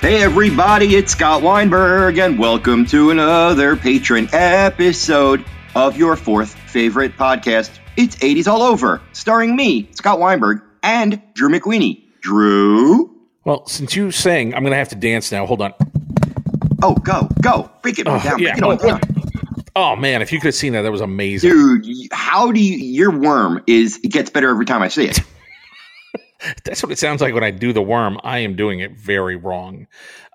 Hey everybody, it's Scott Weinberg, and welcome to another patron episode of your fourth favorite podcast. It's 80s All Over, starring me, Scott Weinberg, and Drew McWeeny. Drew? Well, since you sang, I'm going to have to dance now. Hold on. Oh, go, go. Break it Oh, down, yeah. break it Oh, down. Oh, oh man, if you could have seen that, that was amazing. Dude, how do you, your worm is, it gets better every time I see it. That's what it sounds like when I do the worm. I am doing it very wrong.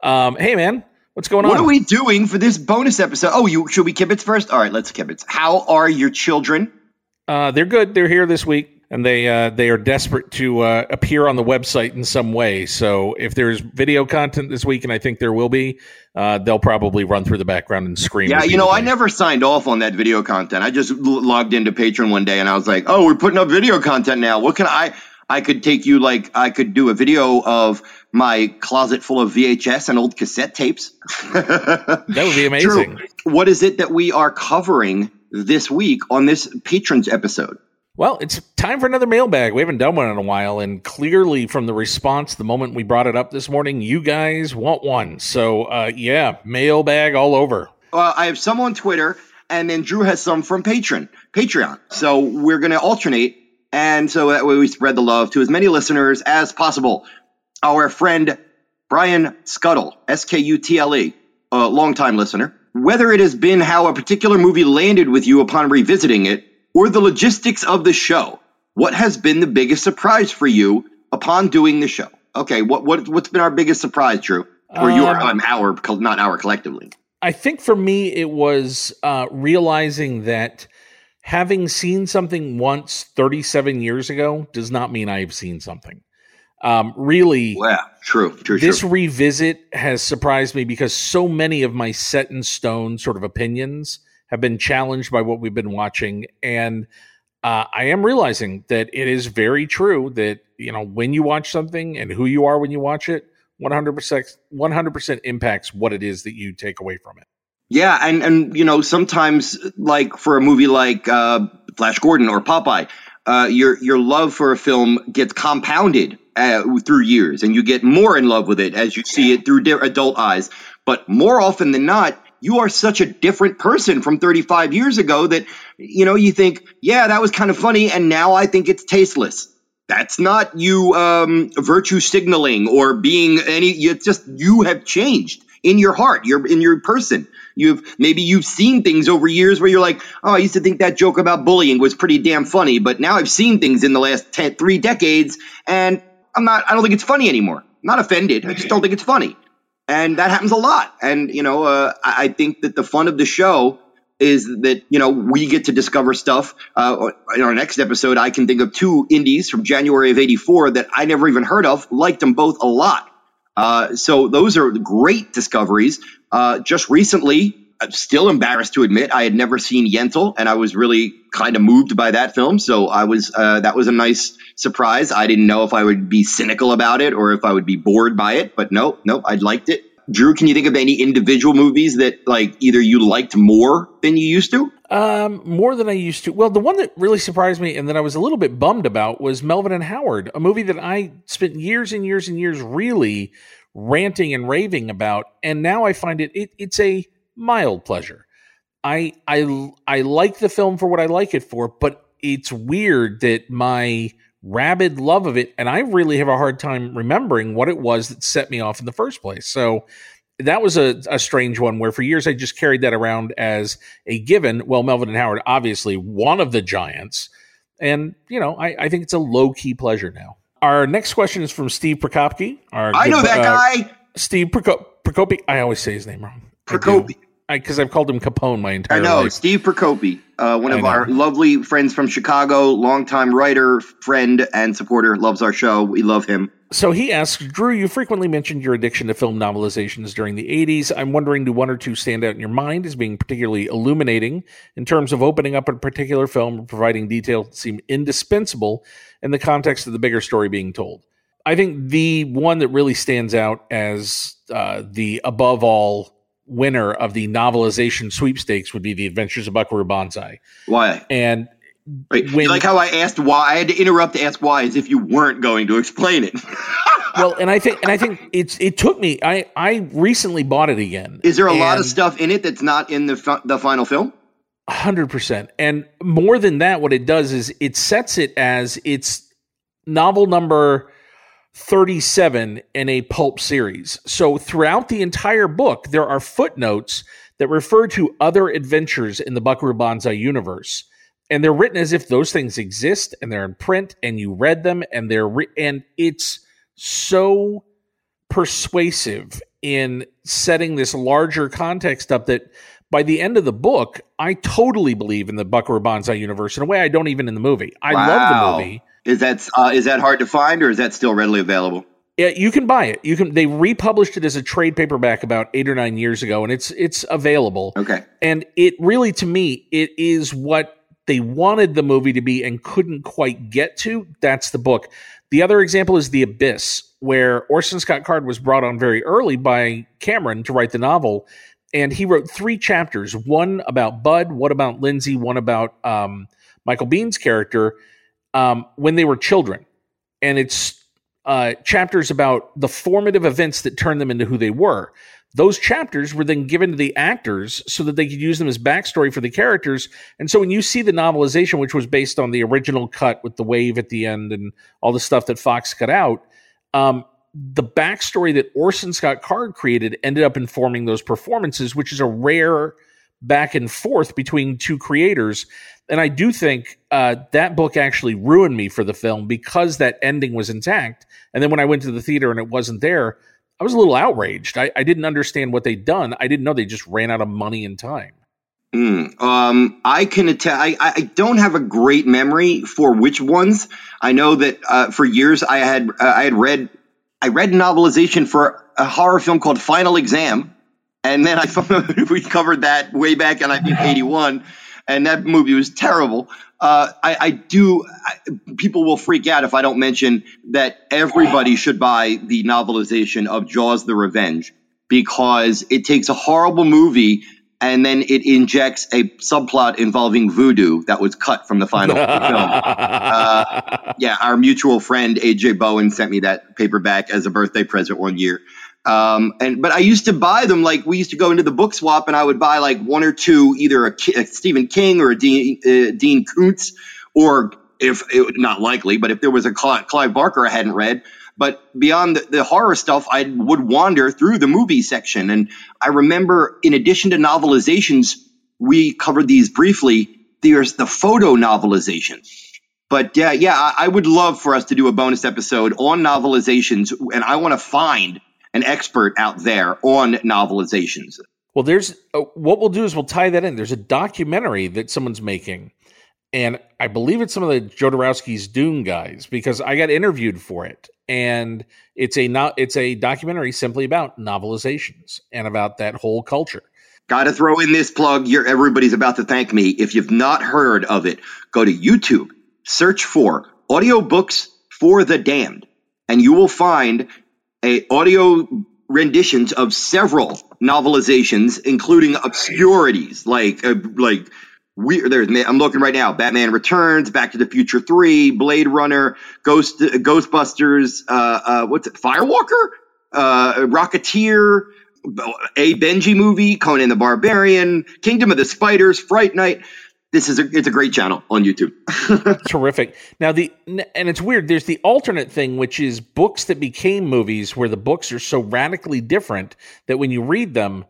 Um, hey man, what's going on? What are we doing for this bonus episode? Oh, you should we kibitz first? All right, let's kibitz. How are your children? Uh, they're good. They're here this week, and they uh, they are desperate to uh, appear on the website in some way. So if there's video content this week, and I think there will be, uh, they'll probably run through the background and scream. Yeah, you know, I never signed off on that video content. I just l- logged into Patreon one day and I was like, "Oh, we're putting up video content now. What can I I could take you like I could do a video of my closet full of VHS and old cassette tapes." that would be amazing. What is it that we are covering this week on this patrons episode? Well, it's time for another mailbag. We haven't done one in a while, and clearly from the response, the moment we brought it up this morning, you guys want one. So, uh, yeah, mailbag all over. Uh, I have some on Twitter, and then Drew has some from Patreon. Patreon. So we're going to alternate, and so that way we spread the love to as many listeners as possible. Our friend Brian Skutle, S K U T L E, a longtime listener. Whether it has been how a particular movie landed with you upon revisiting it, or the logistics of the show, what has been the biggest surprise for you upon doing the show? Okay, what what what's been our biggest surprise, Drew? Or your Um, um, our not our collectively. I think for me, it was uh, realizing that having seen something once 37 years ago does not mean I've seen something. Um, really, Yeah, true, true, this true. revisit has surprised me because so many of my set in stone sort of opinions have been challenged by what we've been watching and uh, i am realizing that it is very true that you know when you watch something and who you are when you watch it 100% 100% impacts what it is that you take away from it Yeah, and and you know sometimes like for a movie like uh, Flash Gordon or Popeye, uh, your your love for a film gets compounded uh, through years, and you get more in love with it as you see it through adult eyes. But more often than not, you are such a different person from 35 years ago that you know you think, yeah, that was kind of funny, and now I think it's tasteless. That's not you um, virtue signaling or being any. It's just you have changed in your heart. You're in your person. You've maybe you've seen things over years where you're like, oh, I used to think that joke about bullying was pretty damn funny, but now I've seen things in the last 10, three decades, and I'm not. I don't think it's funny anymore. I'm not offended. I just don't think it's funny, and that happens a lot. And you know, uh, I, I think that the fun of the show is that you know we get to discover stuff. Uh, in our next episode, I can think of two indies from January of '84 that I never even heard of. Liked them both a lot. Uh, so those are great discoveries. Uh, just recently, I'm still embarrassed to admit I had never seen Yentl, and I was really kind of moved by that film. So I was uh, that was a nice surprise. I didn't know if I would be cynical about it or if I would be bored by it, but no, no, I liked it. Drew, can you think of any individual movies that like either you liked more than you used to? Um, more than I used to. Well, the one that really surprised me and that I was a little bit bummed about was Melvin and Howard, a movie that I spent years and years and years really ranting and raving about, and now I find it, it it's a mild pleasure. I I I like the film for what I like it for, but it's weird that my rabid love of it, and I really have a hard time remembering what it was that set me off in the first place. So that was a, a strange one where for years I just carried that around as a given. Well, Melvin and Howard, obviously one of the giants. And, you know, I, I think it's a low key pleasure now. Our next question is from Steve Prokopke. Our I know that uh, guy, Steve Prokopy. I always say his name wrong. Prokopy. Because I've called him Capone my entire life. I know life. Steve Prokopy, uh, one of our lovely friends from Chicago, longtime writer, friend, and supporter. Loves our show. We love him. So he asks, Drew, you frequently mentioned your addiction to film novelizations during the 80s. I'm wondering, do one or two stand out in your mind as being particularly illuminating in terms of opening up a particular film and providing details that seem indispensable in the context of the bigger story being told? I think the one that really stands out as uh, the above all winner of the novelization sweepstakes would be The Adventures of Buckaroo Banzai. Why? And Right. When, like how I asked why I had to interrupt to ask why as if you weren't going to explain it. well, and I think and I think it's it took me. I I recently bought it again. Is there a lot of stuff in it that's not in the the final film? Hundred percent, and more than that, what it does is it sets it as it's novel number 37 in a pulp series. So throughout the entire book, there are footnotes that refer to other adventures in the Buckaroo Banzai universe. And they're written as if those things exist and they're in print and you read them and they're re- and it's so persuasive in setting this larger context up that by the end of the book, I totally believe in the Buckaroo Banzai universe in a way I don't even in the movie. I wow. love the movie. Is that uh, is that hard to find, or is that still readily available? Yeah, you can buy it. You can. They republished it as a trade paperback about eight or nine years ago, and it's it's available. Okay. And it really, to me, it is what they wanted the movie to be and couldn't quite get to. That's the book. The other example is The Abyss, where Orson Scott Card was brought on very early by Cameron to write the novel, and he wrote three chapters: one about Bud, one about Lindsay, one about um, Michael Biehn's character um, when they were children, and it's uh, chapters about the formative events that turned them into who they were. Those chapters were then given to the actors so that they could use them as backstory for the characters. And so when you see the novelization, which was based on the original cut with the wave at the end and all the stuff that Fox cut out, um, the backstory that Orson Scott Card created ended up informing those performances, which is a rare back and forth between two creators and I do think uh, that book actually ruined me for the film because that ending was intact. And then when I went to the theater and it wasn't there, I was a little outraged. I, I didn't understand what they'd done. I didn't know they just ran out of money and time. Mm, um, I can attest. I, I, don't have a great memory for which ones. I know that uh, for years I had uh, I had read I read a novelization for a horror film called Final Exam, and then I we covered that way back in I think eighty one and that movie was terrible. Uh, I, I, do. I, people will freak out if I don't mention that everybody should buy the novelization of Jaws: The Revenge because it takes a horrible movie and then it injects a subplot involving voodoo that was cut from the final film. Uh, yeah, our mutual friend AJ Bowen sent me that paperback as a birthday present one year. Um, and but I used to buy them like we used to go into the book swap, and I would buy like one or two, either a, a Stephen King or a Dean, uh, Dean Koontz, or if it, not likely, but if there was a Clive Barker I hadn't read. But beyond the, the horror stuff, I would wander through the movie section, and I remember, in addition to novelizations, we covered these briefly. There's the photo novelization. But yeah, yeah, I would love for us to do a bonus episode on novelizations, and I want to find an expert out there on novelizations. Well, there's uh, what we'll do is we'll tie that in. There's a documentary that someone's making, and I believe it's some of the Jodorowsky's Dune guys because I got interviewed for it, and it's a not it's a documentary simply about novelizations and about that whole culture. Got to throw in this plug. You're, everybody's about to thank me. If you've not heard of it, go to YouTube, search for audiobooks for the damned, and you will find a audio renditions of several novelizations, including obscurities like uh, like we there's I'm looking right now. Batman Returns, Back to the Future Three, Blade Runner, Ghost uh, Ghostbusters, uh, uh, what's it? Firewalker, uh, Rocketeer, a Benji movie, Conan the Barbarian, Kingdom of the Spiders, Fright Night this is a it's a great channel on YouTube. Terrific. Now the and it's weird. There's the alternate thing, which is books that became movies, where the books are so radically different that when you read them,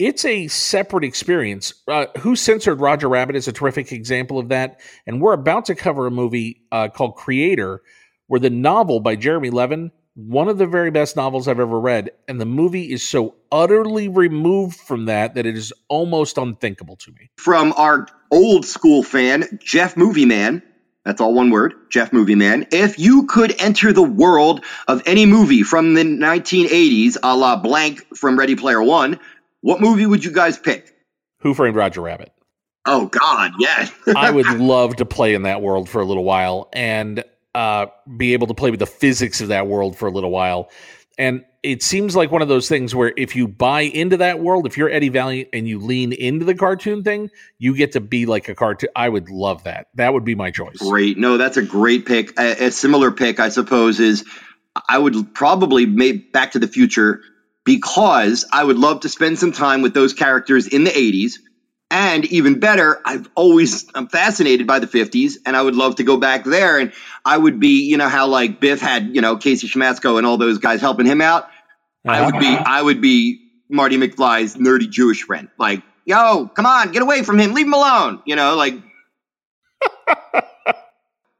it's a separate experience. Uh, Who censored Roger Rabbit is a terrific example of that, and we're about to cover a movie uh, called Creator, where the novel by Jeremy Leven one of the very best novels I've ever read, and the movie is so utterly removed from that that it is almost unthinkable to me. From our old school fan, Jeff Movie Man, that's all one word, Jeff Movie Man. If you could enter the world of any movie from the 1980s, a la blank from Ready Player One, what movie would you guys pick? Who Framed Roger Rabbit? Oh God, yes. I would love to play in that world for a little while, and uh, be able to play with the physics of that world for a little while. And it seems like one of those things where if you buy into that world, if you're Eddie Valiant and you lean into the cartoon thing, you get to be like a cartoon. I would love that. That would be my choice. Great. No, that's a great pick. A, a similar pick, I suppose, is I would probably make Back to the Future because I would love to spend some time with those characters in the 80s. And even better, I've always I'm fascinated by the 50s, and I would love to go back there. And I would be, you know, how like Biff had, you know, Casey Siemaszko and all those guys helping him out. Uh-huh. I would be, I would be Marty McFly's nerdy Jewish friend. Like, yo, come on, get away from him, leave him alone. You know, like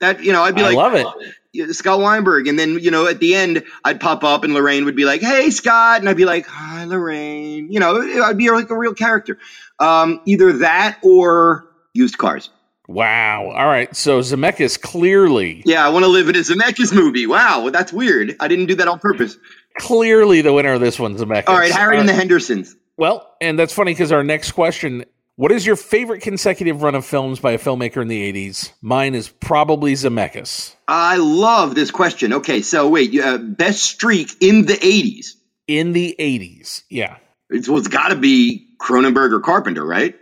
that. You know, I'd be like I like, love it. Scott Weinberg. And then, you know, at the end, I'd pop up and Lorraine would be like, Hey, Scott. And I'd be like, Hi, Lorraine. You know, I'd be like a real character. Um, either that or used cars. Wow. All right. So Zemeckis clearly. Yeah, I want to live in a Zemeckis movie. Wow. That's weird. I didn't do that on purpose. Clearly the winner of this one, Zemeckis. All right. Harry All and the Hendersons. Well, and that's funny because our next question what is your favorite consecutive run of films by a filmmaker in the 80s? Mine is probably Zemeckis. I love this question. Okay, so wait, uh, best streak in the 80s? In the 80s, yeah. It's, well, it's got to be Cronenberg or Carpenter, right?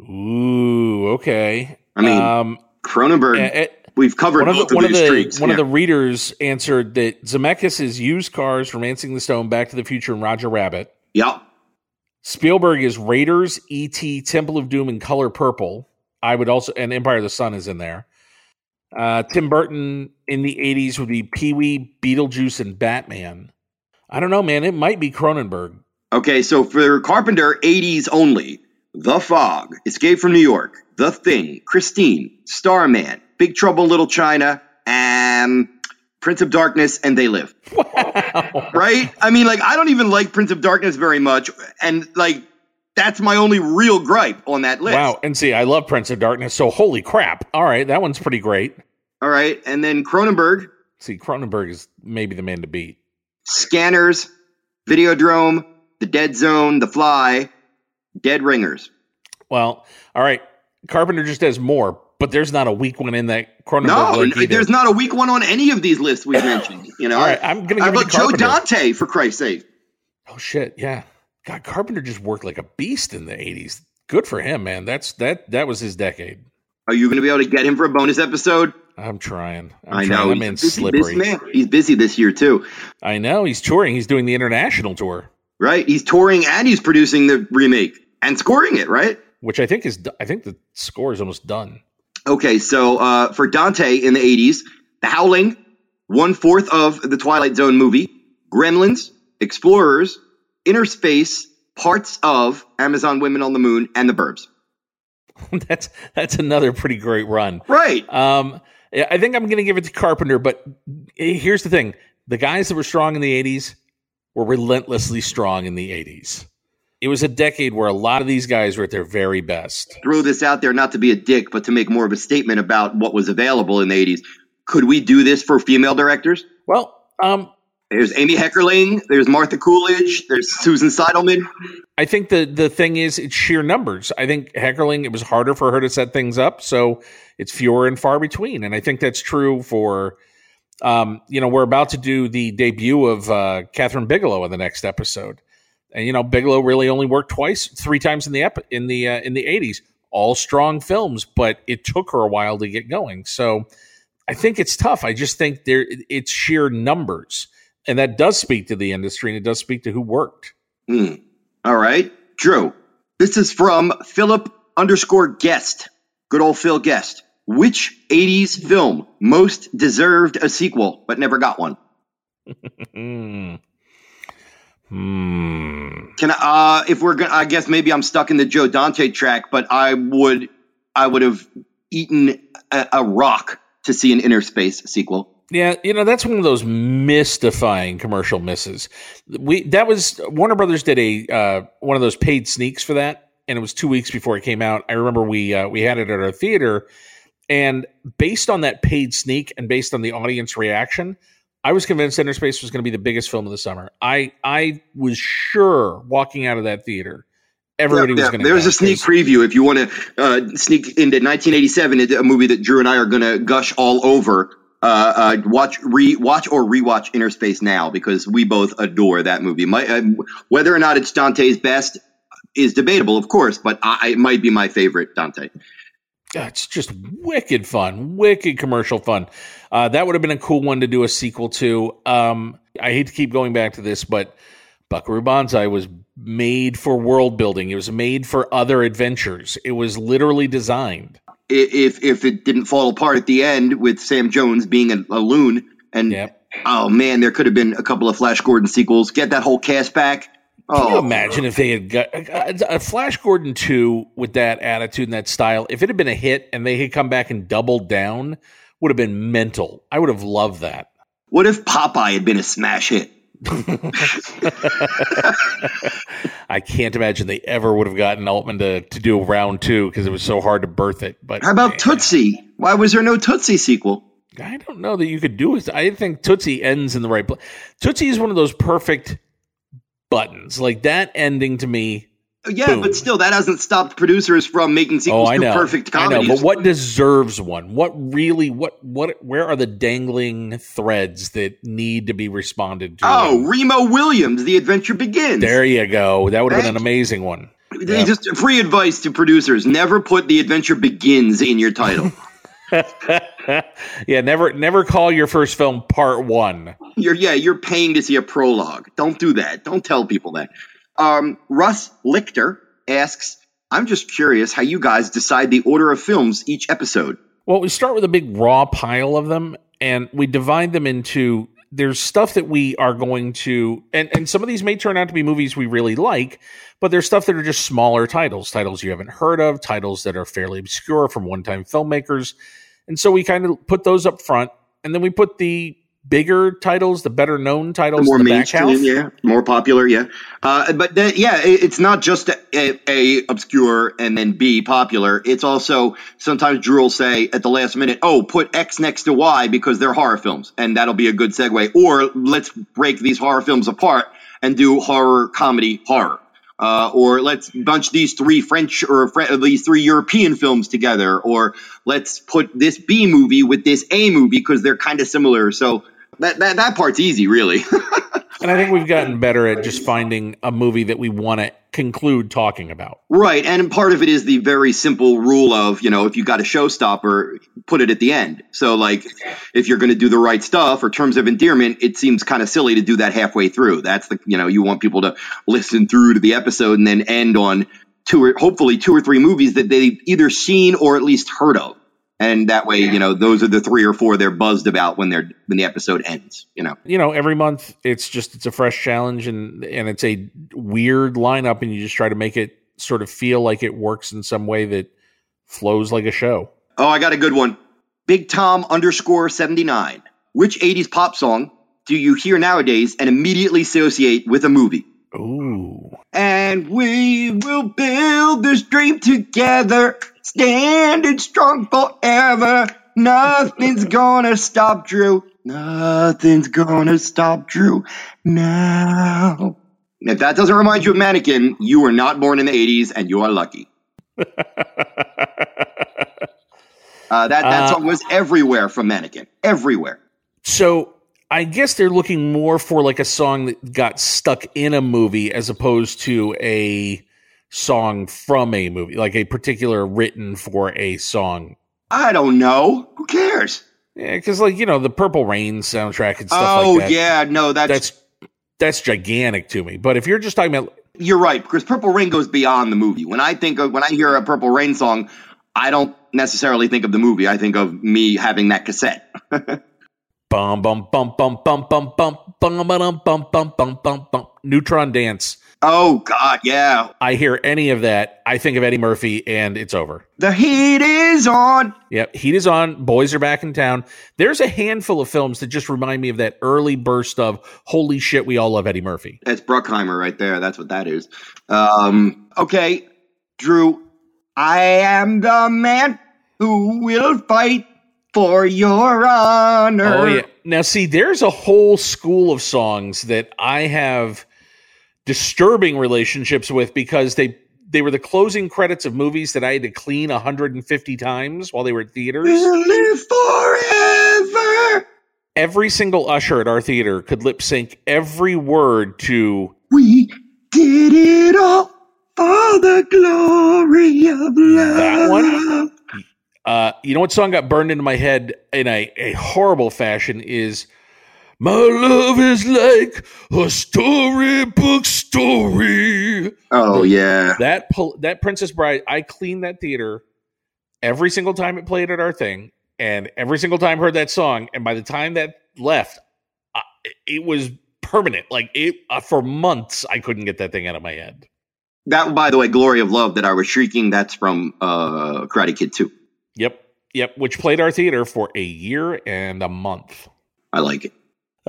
Ooh, okay. I mean, um, Cronenberg. Uh, we've covered one of the, one of, the, streaks. One yeah. of the readers answered that Zemeckis is used cars, Romancing the Stone, Back to the Future, and Roger Rabbit. Yep. Spielberg is Raiders, E.T., Temple of Doom, and Color Purple. I would also, and Empire of the Sun is in there. Uh, Tim Burton in the 80s would be Pee Wee, Beetlejuice, and Batman. I don't know, man. It might be Cronenberg. Okay, so for Carpenter, 80s only The Fog, Escape from New York, The Thing, Christine, Starman, Big Trouble in Little China, and Prince of Darkness and They Live. Wow. Right? I mean, like, I don't even like Prince of Darkness very much. And, like, that's my only real gripe on that list. Wow. And see, I love Prince of Darkness. So, holy crap. All right. That one's pretty great. All right. And then Cronenberg. See, Cronenberg is maybe the man to beat. Scanners, Videodrome, The Dead Zone, The Fly, Dead Ringers. Well, all right. Carpenter just has more, but there's not a weak one in that Cronenberg. No, there's not a weak one on any of these lists we've mentioned. You know, all right, I'm gonna. How about Joe Dante for Christ's sake? Oh shit, yeah. God, Carpenter just worked like a beast in the '80s. Good for him, man. That's that. That was his decade. Are you going to be able to get him for a bonus episode? I'm trying. I'm i trying. know. Man's busy, slippery. man. He's busy this year too. I know. He's touring. He's doing the international tour. Right. He's touring and he's producing the remake and scoring it. Right. Which I think is. I think the score is almost done. Okay, so uh, for Dante in the 80s, The Howling, one fourth of the Twilight Zone movie, Gremlins, Explorers, Innerspace, parts of Amazon Women on the Moon, and The Burbs. that's that's another pretty great run. Right. Um, I think I'm going to give it to Carpenter, but here's the thing: the guys that were strong in the 80s were relentlessly strong in the 80s it was a decade where a lot of these guys were at their very best. Throw this out there, not to be a dick, but to make more of a statement about what was available in the 80s. Could we do this for female directors? Well, um, there's Amy Heckerling, there's Martha Coolidge, there's Susan Seidelman. I think the the thing is it's sheer numbers. I think Heckerling it was harder for her to set things up, so it's fewer and far between. And I think that's true for um, you know, we're about to do the debut of uh, Kathryn Bigelow in the next episode. And you know, Bigelow really only worked twice, three times in the ep- in the uh, in the eighties. All strong films, but it took her a while to get going. So I think it's tough. I just think there it's sheer numbers, and that does speak to the industry, and it does speak to who worked. Mm. All right, Drew. This is from Philip underscore guest. Good old Phil guest. Which 80s film most deserved a sequel but never got one? Hmm. Can I, uh, if we're gonna, I guess maybe I'm stuck in the Joe Dante track, but I would, I would have eaten a, a rock to see an Innerspace sequel. Yeah, you know that's one of those mystifying commercial misses. We that was Warner Brothers did a uh, one of those paid sneaks for that, and it was two weeks before it came out. I remember we uh, we had it at our theater, and based on that paid sneak and based on the audience reaction, I was convinced Innerspace was going to be the biggest film of the summer. I I was sure walking out of that theater, everybody yeah, was going to. There's a sneak preview if you want to uh, sneak into 1987, a movie that Drew and I are going to gush all over uh, uh, watch re watch or rewatch Innerspace now because we both adore that movie. My, uh, whether or not it's Dante's best is debatable, of course, but I, it might be my favorite Dante. It's just wicked fun, wicked commercial fun. Uh, that would have been a cool one to do a sequel to. Um, I hate to keep going back to this, but Buckaroo Banzai was made for world building. It was made for other adventures. It was literally designed. If if it didn't fall apart at the end with Sam Jones being a, a loon, and yep. oh man, there could have been a couple of Flash Gordon sequels. Get that whole cast back. Can you oh. imagine if they had got a, a, Flash Gordon 2 with that attitude and that style? If it had been a hit and they had come back and doubled down, would have been mental. I would have loved that. What if Popeye had been a smash hit? I can't imagine they ever would have gotten Altman to, to do round two because it was so hard to birth it. But how about man. Tootsie? Why was there no Tootsie sequel? I don't know that you could do it. I think Tootsie ends in the right place. Tootsie is one of those perfect buttons. Like that ending to me. Yeah, boom. but still, that hasn't stopped producers from making oh, sequels oh, I know. to perfect comedies. I know, but what deserves one? What really? What? What? Where are the dangling threads that need to be responded to? Oh, Remo Williams, The Adventure Begins. There you go. That would have been an amazing one. Yep. Just free advice to producers: never put The Adventure Begins in your title. yeah, never never call your first film part one. You're yeah, you're paying to see a prologue. Don't do that. Don't tell people that. Um, Russ Lichter asks, I'm just curious how you guys decide the order of films each episode. Well, we start with a big raw pile of them and we divide them into there's stuff that we are going to and, and some of these may turn out to be movies we really like, but there's stuff that are just smaller titles, titles you haven't heard of, titles that are fairly obscure from one-time filmmakers and so we kind of put those up front, and then we put the bigger titles, the better known titles, the more the mainstream, yeah, more popular, yeah. Uh, but then, yeah, it's not just a, a, a, obscure and then B popular. It's also sometimes Drew will say at the last minute, "Oh, put X next to Y because they're horror films," and that'll be a good segue. Or let's break these horror films apart and do horror comedy horror. Uh, or let's bunch these three French or these three European films together, or let's put this B movie with this A movie because they're kind of similar. So that, that that part's easy, really. and I think we've gotten better at just finding a movie that we want to conclude talking about. Right. And part of it is the very simple rule of, you know, if you got a showstopper, put it at the end. So, like, if you're going to do the right stuff or terms of endearment, it seems kind of silly to do that halfway through. That's the, you know, you want people to listen through to the episode and then end on two or hopefully two or three movies that they've either seen or at least heard of and that way you know those are the three or four they're buzzed about when they're when the episode ends you know. You know every month it's just it's a fresh challenge and and it's a weird lineup and you just try to make it sort of feel like it works in some way that flows like a show. Oh i got a good one. Big tom underscore 79 which 80s pop song do you hear nowadays and immediately associate with a movie? Ooh. And we will build this dream together, standing strong forever. Nothing's gonna stop Drew. Nothing's gonna stop Drew now. If that doesn't remind you of Mannequin, you were not born in the 80s and you are lucky. uh, that that uh, song was everywhere from Mannequin. Everywhere. So I guess they're looking more for like a song that got stuck in a movie as opposed to a song from a movie, like a particular written for a song. I don't know. Who cares? Yeah, because like you know the Purple Rain soundtrack and stuff oh, like that. yeah, no, that's that's that's gigantic to me. But if you're just talking about, you're right because Purple Rain goes beyond the movie. When I think of when I hear a Purple Rain song, I don't necessarily think of the movie. I think of me having that cassette. Bum bum bum bum bum bum bum bum bum bum bum bum bum bum Neutron Dance. Oh God, yeah. I hear any of that, I think of Eddie Murphy, and it's over. The heat is on. Yep, heat is on. Boys are back in town. There's a handful of films that just remind me of that early burst of holy shit, we all love Eddie Murphy. That's Bruckheimer right there. That's what that is. Um, okay, Drew, I am the man who will fight for your honor. Oh yeah. Now see, there's a whole school of songs that I have disturbing relationships with because they they were the closing credits of movies that I had to clean 150 times while they were at theaters. We'll live forever. every single usher at our theater could lip sync every word to We did it all for the glory of love. That one? uh you know what song got burned into my head in a, a horrible fashion is my love is like a storybook story. Oh yeah. That that Princess Bride, I cleaned that theater every single time it played at our thing, and every single time heard that song. And by the time that left, uh, it was permanent. Like it uh, for months, I couldn't get that thing out of my head. That by the way, Glory of Love that I was shrieking, that's from uh Karate Kid 2. Yep, yep. Which played our theater for a year and a month. I like it.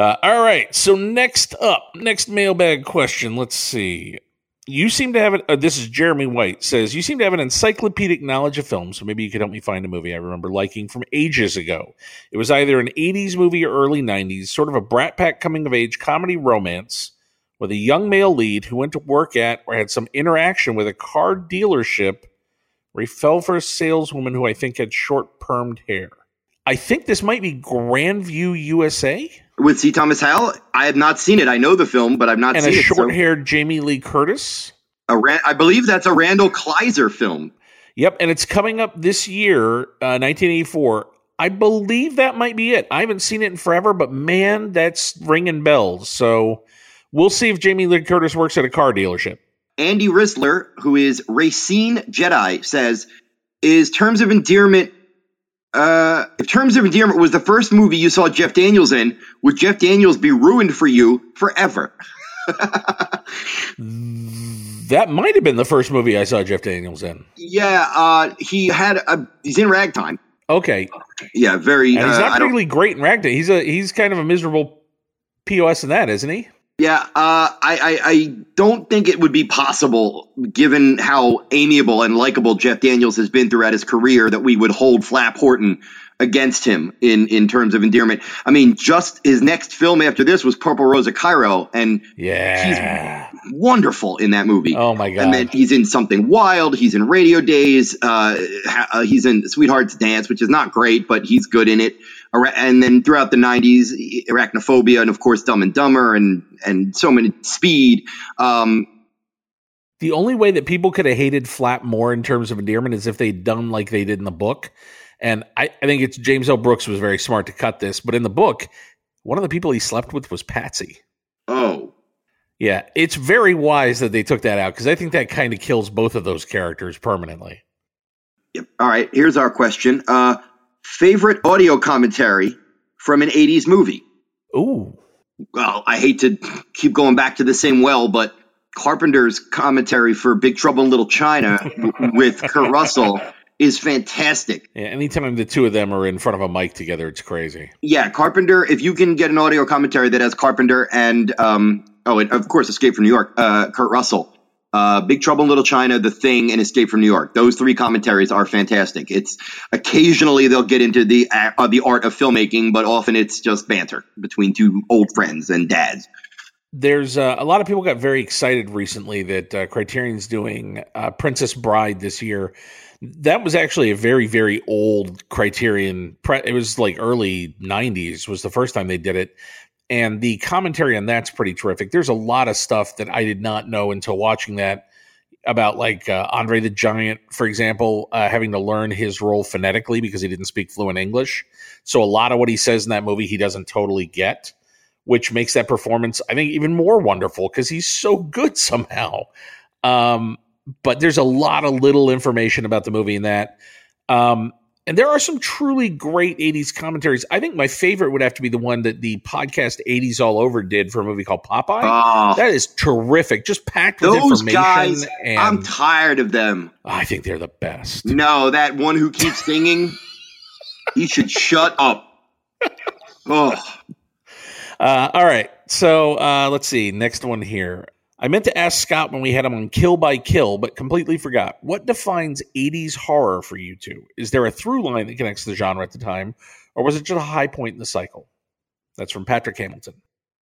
Uh, all right. So next up, next mailbag question. Let's see. You seem to have it. Uh, this is Jeremy White says you seem to have an encyclopedic knowledge of film. So maybe you could help me find a movie I remember liking from ages ago. It was either an '80s movie or early '90s, sort of a brat pack coming of age comedy romance with a young male lead who went to work at or had some interaction with a car dealership where he fell for a saleswoman who I think had short permed hair. I think this might be Grandview, USA. With C. Thomas Howell, I have not seen it. I know the film, but I've not and seen a it. so- short haired Jamie Lee Curtis. a Ran- I believe that's a Randall Kleiser film. Yep, and it's coming up this year, uh, 1984. I believe that might be it. I haven't seen it in forever, but man, that's ringing bells. So we'll see if Jamie Lee Curtis works at a car dealership. Andy Risler, who is Racine Jedi, says, "Is Terms of Endearment? Uh, if Terms of Endearment was the first movie you saw Jeff Daniels in, would Jeff Daniels be ruined for you forever?" That might have been the first movie I saw Jeff Daniels in. yeah, uh, he had a. He's in Ragtime. Okay, Yeah, very. and he's uh, not don't- particularly great in Ragtime. He's a he's kind of a miserable pos in that, isn't he? Yeah, uh, I, I, I don't think it would be possible, given how amiable and likable Jeff Daniels has been throughout his career, that we would hold Flap Horton against him in, in terms of endearment. I mean, just his next film after this was Purple Rose of Cairo, and Yeah. he's wonderful in that movie. Oh my god. And then he's in Something Wild. He's in Radio Days. Uh, uh, he's in Sweetheart's Dance, which is not great, but he's good in it. And then throughout the '90s, Arachnophobia, and of course Dumb and Dumber, and and so many Speed. Um, The only way that people could have hated Flap more in terms of endearment is if they'd done like they did in the book. And I, I think it's James L. Brooks was very smart to cut this, but in the book, one of the people he slept with was Patsy. oh, Yeah, it's very wise that they took that out because I think that kind of kills both of those characters permanently. yep. All right. Here's our question: uh, Favorite audio commentary from an '80s movie? Ooh. well, I hate to keep going back to the same well, but Carpenter's commentary for Big Trouble in Little China with Kurt Russell is fantastic. Yeah, anytime the two of them are in front of a mic together, it's crazy. Yeah, Carpenter, if you can get an audio commentary that has Carpenter and, um, oh, and of course, Escape from New York, uh, Kurt Russell, uh, Big Trouble in Little China, The Thing, and Escape from New York. Those three commentaries are fantastic. It's occasionally they'll get into the uh, the art of filmmaking, but often it's just banter between two old friends and dads. There's uh, a lot of people got very excited recently that uh, Criterion's doing uh, Princess Bride this year. That was actually a very, very old Criterion. Pre- it was like early 90s was the first time they did it. And the commentary on that's pretty terrific. There's a lot of stuff that I did not know until watching that about like uh, Andre the Giant, for example, uh, having to learn his role phonetically because he didn't speak fluent English. So a lot of what he says in that movie he doesn't totally get, which makes that performance I think even more wonderful because he's so good somehow. Um, but there's a lot of little information about the movie in that. Um, and there are some truly great 80s commentaries. I think my favorite would have to be the one that the podcast 80s All Over did for a movie called Popeye. Oh, That is terrific. Just packed with those information. guys, and I'm tired of them. I think they're the best. No, that one who keeps singing, he should shut up. Oh, Uh, all right. So uh, let's see. Next one here. I meant to ask Scott when we had him on Kill by Kill, but completely forgot. What defines 80s horror for you two? Is there a through line that connects the genre at the time, or was it just a high point in the cycle? That's from Patrick Hamilton.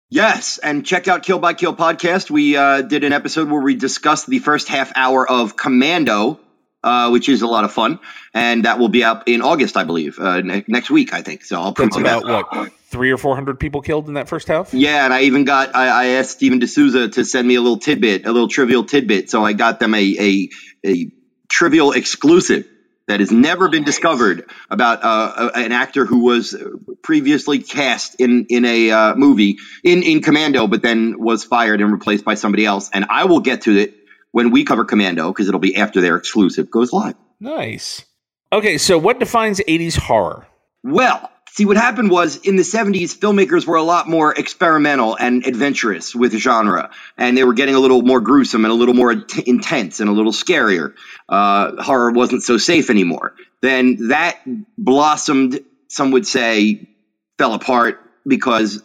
yes. And check out Kill by Kill podcast. We uh, did an episode where we discussed the first half hour of Commando, uh, which is a lot of fun. And that will be out in August, I believe, uh, ne- next week, I think. So I'll That's promote about that. what three or four hundred people killed in that first half. Yeah, and I even got I, I asked Steven de Souza to send me a little tidbit, a little trivial tidbit. So I got them a a, a trivial exclusive that has never been discovered about uh, an actor who was previously cast in in a uh, movie in in Commando, but then was fired and replaced by somebody else. And I will get to it when we cover Commando because it'll be after their exclusive goes live. Nice. Okay, so what defines 80s horror? Well, see, what happened was in the 70s, filmmakers were a lot more experimental and adventurous with genre, and they were getting a little more gruesome and a little more t- intense and a little scarier. Uh, horror wasn't so safe anymore. Then that blossomed, some would say, fell apart because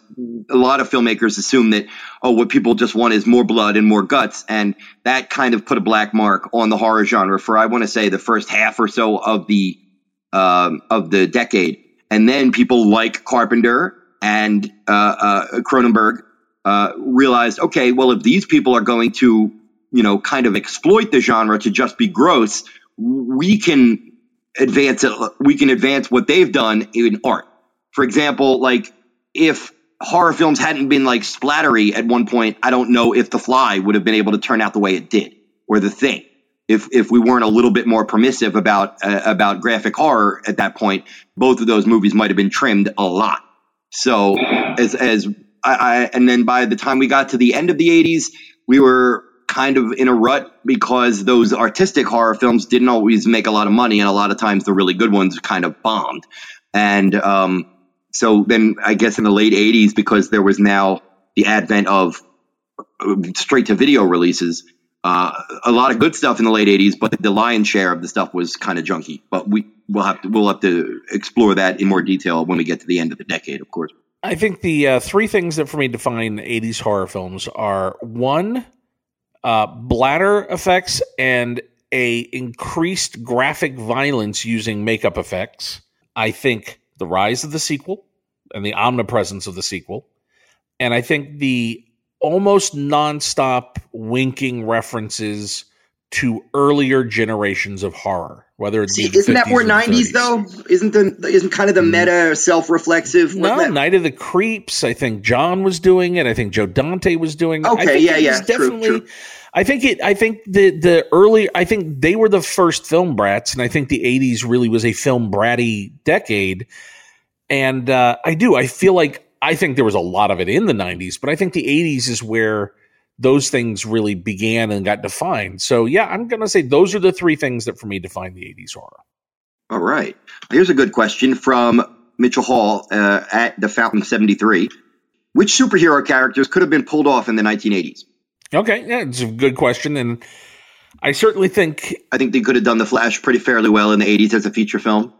a lot of filmmakers assume that oh what people just want is more blood and more guts and that kind of put a black mark on the horror genre for I want to say the first half or so of the um, of the decade. And then people like Carpenter and uh, uh, Cronenberg uh, realized okay well if these people are going to you know kind of exploit the genre to just be gross we can advance it we can advance what they've done in art. For example like if horror films hadn't been like splattery at one point, I don't know if The Fly would have been able to turn out the way it did, or The Thing. If if we weren't a little bit more permissive about uh, about graphic horror at that point, both of those movies might have been trimmed a lot. So as as I, I and then by the time we got to the end of the '80s, we were kind of in a rut because those artistic horror films didn't always make a lot of money, and a lot of times the really good ones kind of bombed. And um, so then I guess in the late 80s, because there was now the advent of uh, straight to video releases, uh, a lot of good stuff in the late 80s, but the lion's share of the stuff was kind of junky. But we will have to we'll have to explore that in more detail when we get to the end of the decade, of course. I think the uh, three things that for me define 80s horror films are one, uh, bladder effects and a increased graphic violence using makeup effects. I think the rise of the sequel and the omnipresence of the sequel. And I think the almost nonstop winking references to earlier generations of horror, whether it's isn't that more nineties though? Isn't the isn't kind of the mm. meta self reflexive? No, that? Night of the Creeps. I think John was doing it. I think Joe Dante was doing it. Okay, yeah, yeah, definitely. True, true. I think it. I think the the early. I think they were the first film brats, and I think the '80s really was a film bratty decade. And uh, I do. I feel like I think there was a lot of it in the '90s, but I think the '80s is where those things really began and got defined. So yeah, I'm to say those are the three things that for me define the '80s horror. All right. Here's a good question from Mitchell Hall uh, at the Fountain 73. Which superhero characters could have been pulled off in the 1980s? Okay, yeah, it's a good question, and I certainly think I think they could have done the Flash pretty fairly well in the '80s as a feature film.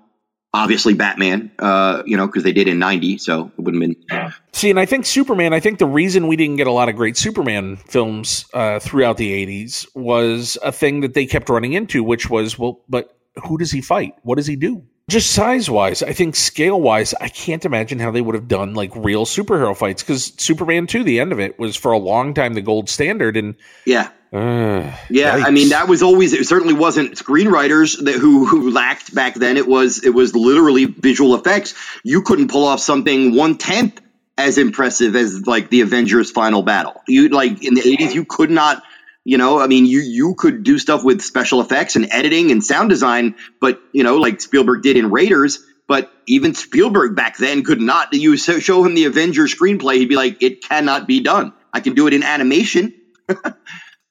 Obviously, Batman, uh, you know, because they did in '90, so it wouldn't have been. See, and I think Superman. I think the reason we didn't get a lot of great Superman films uh, throughout the '80s was a thing that they kept running into, which was, well, but who does he fight? What does he do? just size wise, I think scale wise, I can't imagine how they would have done like real superhero fights because Superman 2, the end of it, was for a long time the gold standard. And yeah. Uh, yeah, yikes. I mean that was always it certainly wasn't screenwriters that who who lacked back then. It was it was literally visual effects. You couldn't pull off something one tenth as impressive as like the Avengers final battle. You like in the eighties, you could not you know, I mean, you you could do stuff with special effects and editing and sound design, but you know, like Spielberg did in Raiders. But even Spielberg back then could not. You show him the Avengers screenplay, he'd be like, "It cannot be done. I can do it in animation."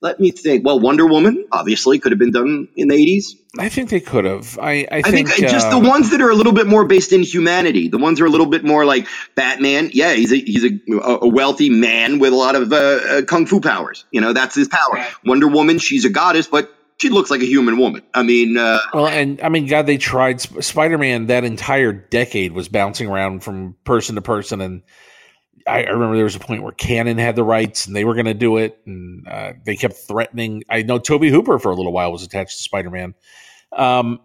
Let me think. Well, Wonder Woman obviously could have been done in the eighties. I think they could have. I, I, I think, think, just uh, the ones that are a little bit more based in humanity. The ones that are a little bit more like Batman. Yeah, he's a he's a, a wealthy man with a lot of uh, uh, kung fu powers. You know, that's his power. Wonder Woman, she's a goddess, but she looks like a human woman. I mean, uh, well, and I mean, God, they tried Spider Man. That entire decade was bouncing around from person to person, and I, I, remember there was a point where Cannon had the rights and they were going to do it, and uh, they kept threatening. I know Tobe Hooper for a little while was attached to Spider Man, um,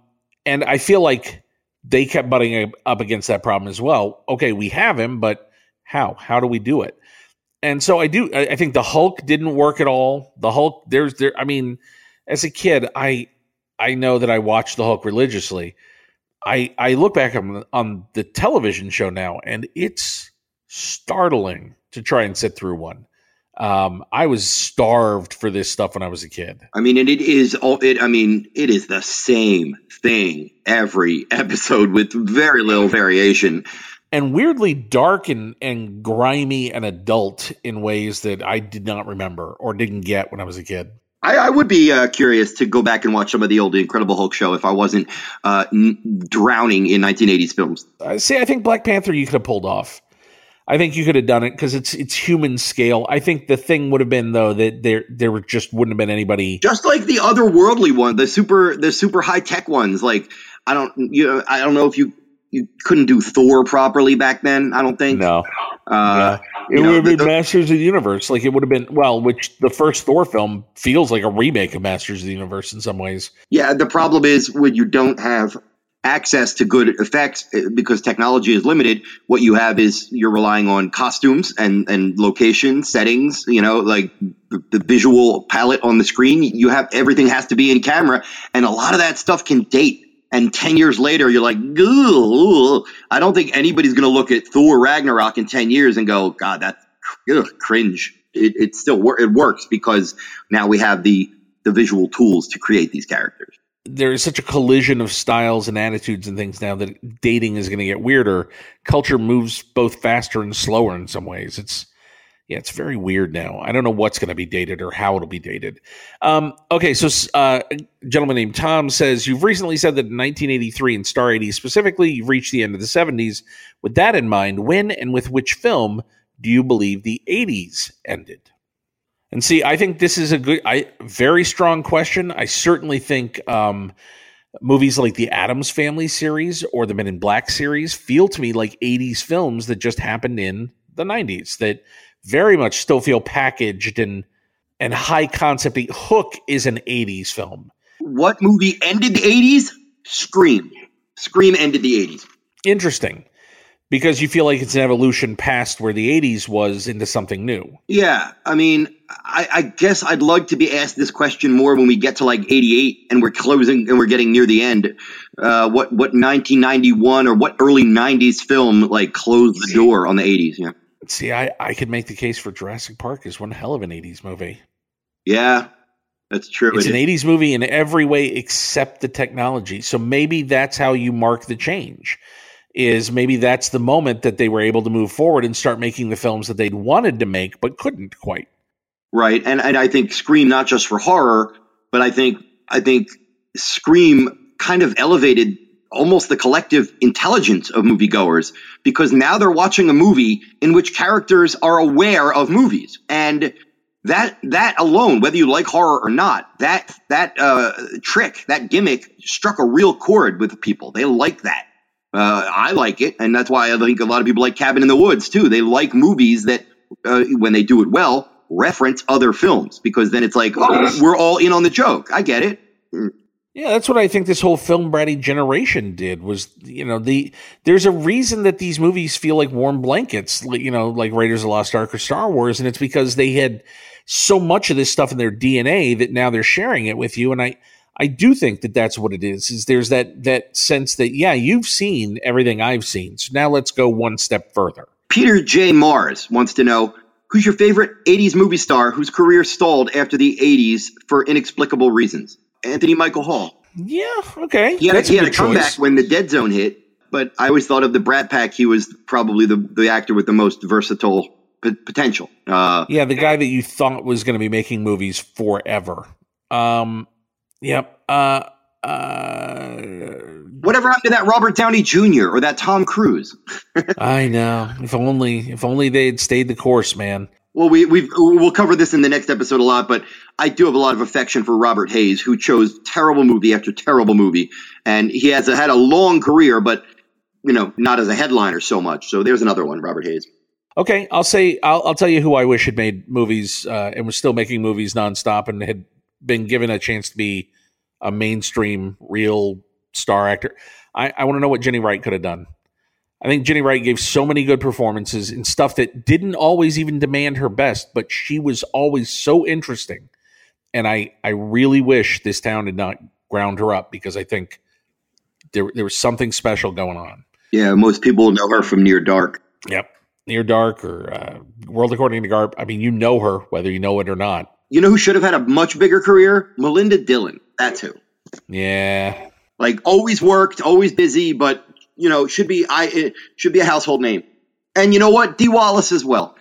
and I feel like they kept butting up against that problem as well. Okay, we have him, but how? How do we do it? And so I do. I, I think the Hulk didn't work at all. The Hulk, there's there. I mean, as a kid, I I know that I watched the Hulk religiously. I I look back on on the television show now, and it's startling to try and sit through one. Um, I was starved for this stuff when I was a kid. I mean, and it is all it. I mean, it is the same thing every episode with very little variation, and weirdly dark and and grimy and adult in ways that I did not remember or didn't get when I was a kid. I, I would be uh, curious to go back and watch some of the old Incredible Hulk show if I wasn't uh, n- drowning in 1980s films. Uh, see, I think Black Panther you could have pulled off. I think you could have done it because it's it's human scale. I think the thing would have been though that there there just wouldn't have been anybody just like the otherworldly one, the super the super high tech ones. Like I don't you know I don't know if you you couldn't do Thor properly back then. I don't think. No. Uh, yeah. It would have been Masters of the Universe. Like it would have been well, which the first Thor film feels like a remake of Masters of the Universe in some ways. Yeah, the problem is when you don't have access to good effects eh, because technology is limited what you have is you're relying on costumes and and location settings you know like the visual palette on the screen. You have everything has to be in camera and a lot of that stuff can date. And 10 years later you're like i don't think anybody's going to look at thor ragnarok in 10 years and go god that's ugh, cringe. It, it still it works because now we have the the visual tools to create these characters there is such a collision of styles and attitudes and things now that dating is going to get weirder. Culture moves both faster and slower in some ways. It's yeah, it's very weird now. I don't know what's going to be dated or how it'll be dated. Um, okay, so uh, a gentleman named Tom says you've recently said that in 1983 and Star 80 specifically, you've reached the end of the 70s. With that in mind, when and with which film do you believe the 80s ended? And see, I think this is a good, I very strong question. I certainly think um, movies like the Addams Family series or the Men in Black series feel to me like '80s films that just happened in the '90s that very much still feel packaged and and high concept. Hook is an '80s film. What movie ended the '80s? Scream. Scream ended the '80s. Interesting because you feel like it's an evolution past where the 80s was into something new. Yeah. I mean, I, I, guess I'd like to be asked this question more when we get to like 88 and we're closing and we're getting near the end. Uh, what, what 1991 or what early 90s film like closed the door on the 80s? Yeah. See, I, I could make the case for Jurassic Park as one hell of an 80s movie. Yeah. That's true. It's it an is. 80s movie in every way except the technology. So maybe that's how you mark the change is maybe that's the moment that they were able to move forward and start making the films that they'd wanted to make but couldn't quite. Right. And and I think Scream not just for horror, but I think I think Scream kind of elevated almost the collective intelligence of moviegoers because now they're watching a movie in which characters are aware of movies and that that alone whether you like horror or not that that uh, trick that gimmick struck a real chord with people they like that uh, I like it, and that's why I think a lot of people like Cabin in the Woods too. They like movies that, uh, when they do it well, reference other films because then it's like oh, we're all in on the joke. I get it. Yeah, that's what I think this whole film bratty generation did was, you know, the there's a reason that these movies feel like warm blankets, you know, like Raiders of the Lost Ark or Star Wars, and it's because they had so much of this stuff in their DNA that now they're sharing it with you. And I, I do think that that's what it is. Is there's that that sense that yeah, you've seen everything I've seen, so now let's go one step further. Peter J. Mars wants to know who's your favorite '80s movie star whose career stalled after the '80s for inexplicable reasons. Anthony Michael Hall. Yeah, okay. He had, a, he had a comeback when the Dead Zone hit, but I always thought of the Brat Pack. He was probably the the actor with the most versatile p- potential. Uh, yeah, the guy that you thought was going to be making movies forever. Um, Yep. Uh, uh, Whatever happened to that Robert Downey Jr. or that Tom Cruise? I know. If only, if only they had stayed the course, man. Well, we we we'll cover this in the next episode a lot, but I do have a lot of affection for Robert Hays, who chose terrible movie after terrible movie, and he has a, had a long career, but you know, not as a headliner so much. So there's another one, Robert Hays. Okay, I'll say I'll, I'll tell you who I wish had made movies uh, and was still making movies nonstop and had been given a chance to be a mainstream real star actor. I, I want to know what Jenny Wright could have done. I think Jenny Wright gave so many good performances in stuff that didn't always even demand her best, but she was always so interesting. And I, I really wish this town did not ground her up because I think there there was something special going on. Yeah, most people know her from Near Dark. Yep. Near Dark or uh, World According to Garp. I mean, you know her whether you know it or not. You know who should have had a much bigger career? Melinda Dillon. That's who. Yeah. Like always worked, always busy, but you know should be I it should be a household name. And you know what? Dee Wallace as well.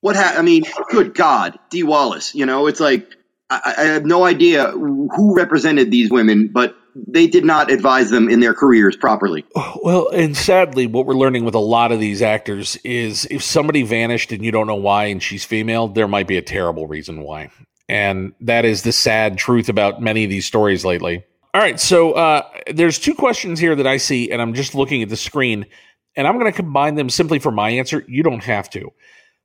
What ha- I mean, good God, Dee Wallace. You know, it's like I, I have no idea who represented these women, but they did not advise them in their careers properly. Well, and sadly, what we're learning with a lot of these actors is if somebody vanished and you don't know why and she's female, there might be a terrible reason why. And that is the sad truth about many of these stories lately. All right, so uh, there's two questions here that I see, and I'm just looking at the screen, and I'm going to combine them simply for my answer. You don't have to.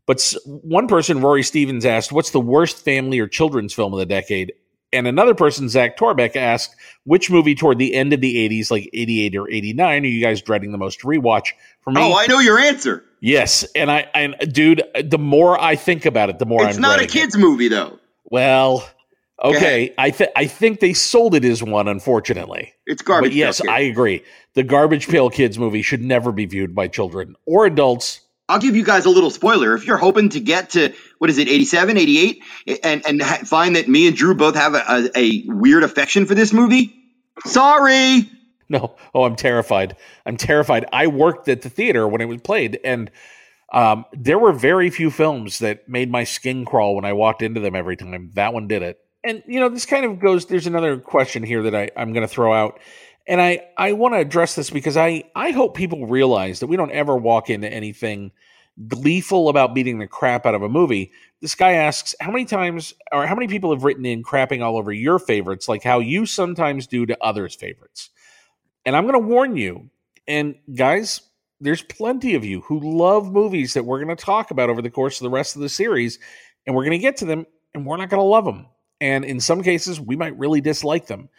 But one person, Rory Stevens, asked, What's the worst family or children's film of the decade? And another person, Zach Torbeck, asked, Which movie toward the end of the 80s, like 88 or 89, are you guys dreading the most to rewatch? For me, oh, I know your answer. Yes. And I, and dude, the more I think about it, the more it's I'm not a kid's it. movie, though. Well, okay. I, th- I think they sold it as one, unfortunately. It's garbage. But yes, I agree. The Garbage Pail Kids movie should never be viewed by children or adults I'll give you guys a little spoiler. If you're hoping to get to what is it, 87, 88, and and find that me and Drew both have a, a, a weird affection for this movie, sorry. No, oh, I'm terrified. I'm terrified. I worked at the theater when it was played, and um, there were very few films that made my skin crawl when I walked into them every time. That one did it. And you know, this kind of goes. There's another question here that I, I'm going to throw out and I, I want to address this because I, I hope people realize that we don't ever walk into anything gleeful about beating the crap out of a movie. This guy asks, how many times or how many people have written in crapping all over your favorites, like how you sometimes do to others' favorites? And I'm going to warn you, and guys, there's plenty of you who love movies that we're going to talk about over the course of the rest of the series, and we're going to get to them, and we're not going to love them. And in some cases, we might really dislike them.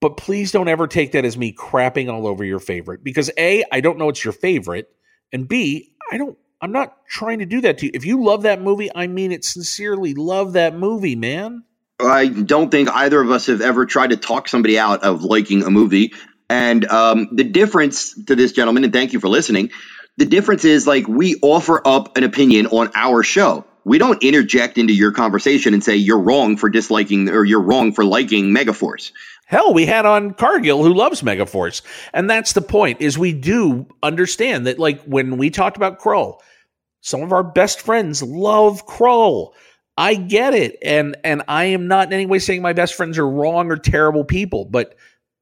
But please don't ever take that as me crapping all over your favorite because A, I don't know it's your favorite. And B, I don't I'm not trying to do that to you. If you love that movie, I mean it sincerely. Love that movie, man. I don't think either of us have ever tried to talk somebody out of liking a movie. And um, the difference to this gentleman, and thank you for listening, the difference is like we offer up an opinion on our show. We don't interject into your conversation and say you're wrong for disliking or you're wrong for liking Megaforce. Hell, we had on Cargill who loves Megaforce. And that's the point is we do understand that like when we talked about Krull, some of our best friends love Krull. I get it. And and I am not in any way saying my best friends are wrong or terrible people, but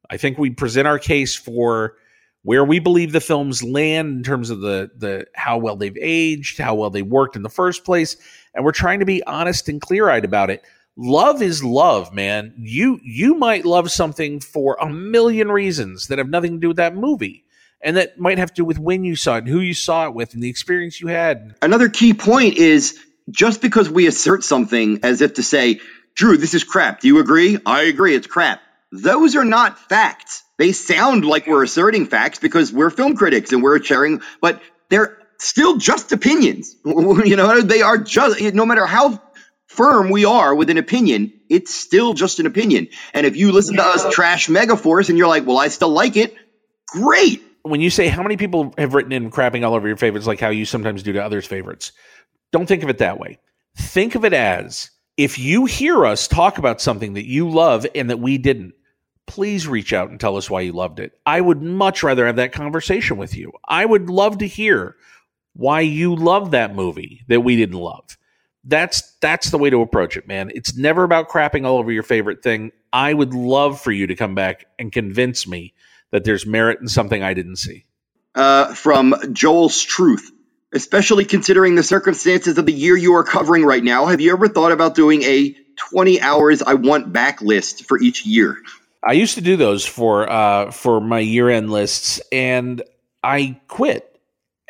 I think we present our case for where we believe the films land in terms of the the how well they've aged, how well they worked in the first place, and we're trying to be honest and clear-eyed about it love is love, man. You you might love something for a million reasons that have nothing to do with that movie. And that might have to do with when you saw it who you saw it with and the experience you had. Another key point is just because we assert something as if to say, Drew, this is crap. Do you agree? I agree, it's crap. Those are not facts. They sound like we're asserting facts because we're film critics and we're sharing, but they're still just opinions. you know, they are just, no matter how firm we are with an opinion, it's still just an opinion. And if you listen to us trash Megaforce and you're like, well, I still like it, great. When you say how many people have written in crapping all over your favorites, like how you sometimes do to others' favorites, don't think of it that way. Think of it as if you hear us talk about something that you love and that we didn't, please reach out and tell us why you loved it. I would much rather have that conversation with you. I would love to hear why you love that movie that we didn't love that's that's the way to approach it, man. It's never about crapping all over your favorite thing. I would love for you to come back and convince me that there's merit in something I didn't see. Uh, from Joel's Truth, especially considering the circumstances of the year you are covering right now, have you ever thought about doing a 20 hours I want back list for each year? I used to do those for uh, for my year end lists, and I quit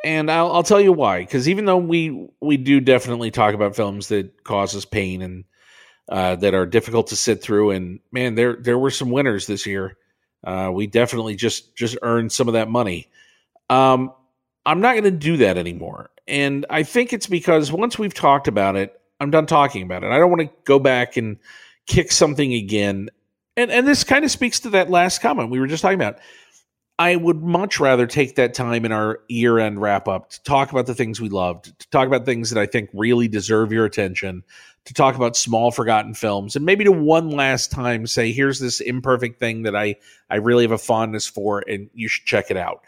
and I'll, I'll tell you why. Because even though we we do definitely talk about films that cause us pain and uh, that are difficult to sit through, and man, there there were some winners this year. Uh, we definitely just just earned some of that money. Um, I'm not going to do that anymore, and I think it's because once we've talked about it, I'm done talking about it. I don't want to go back and kick something again. And and this kind of speaks to that last comment we were just talking about. I would much rather take that time in our year end wrap up to talk about the things we loved, to talk about things that I think really deserve your attention, to talk about small forgotten films, and maybe to one last time say, here's this imperfect thing that I, I really have a fondness for, and you should check it out.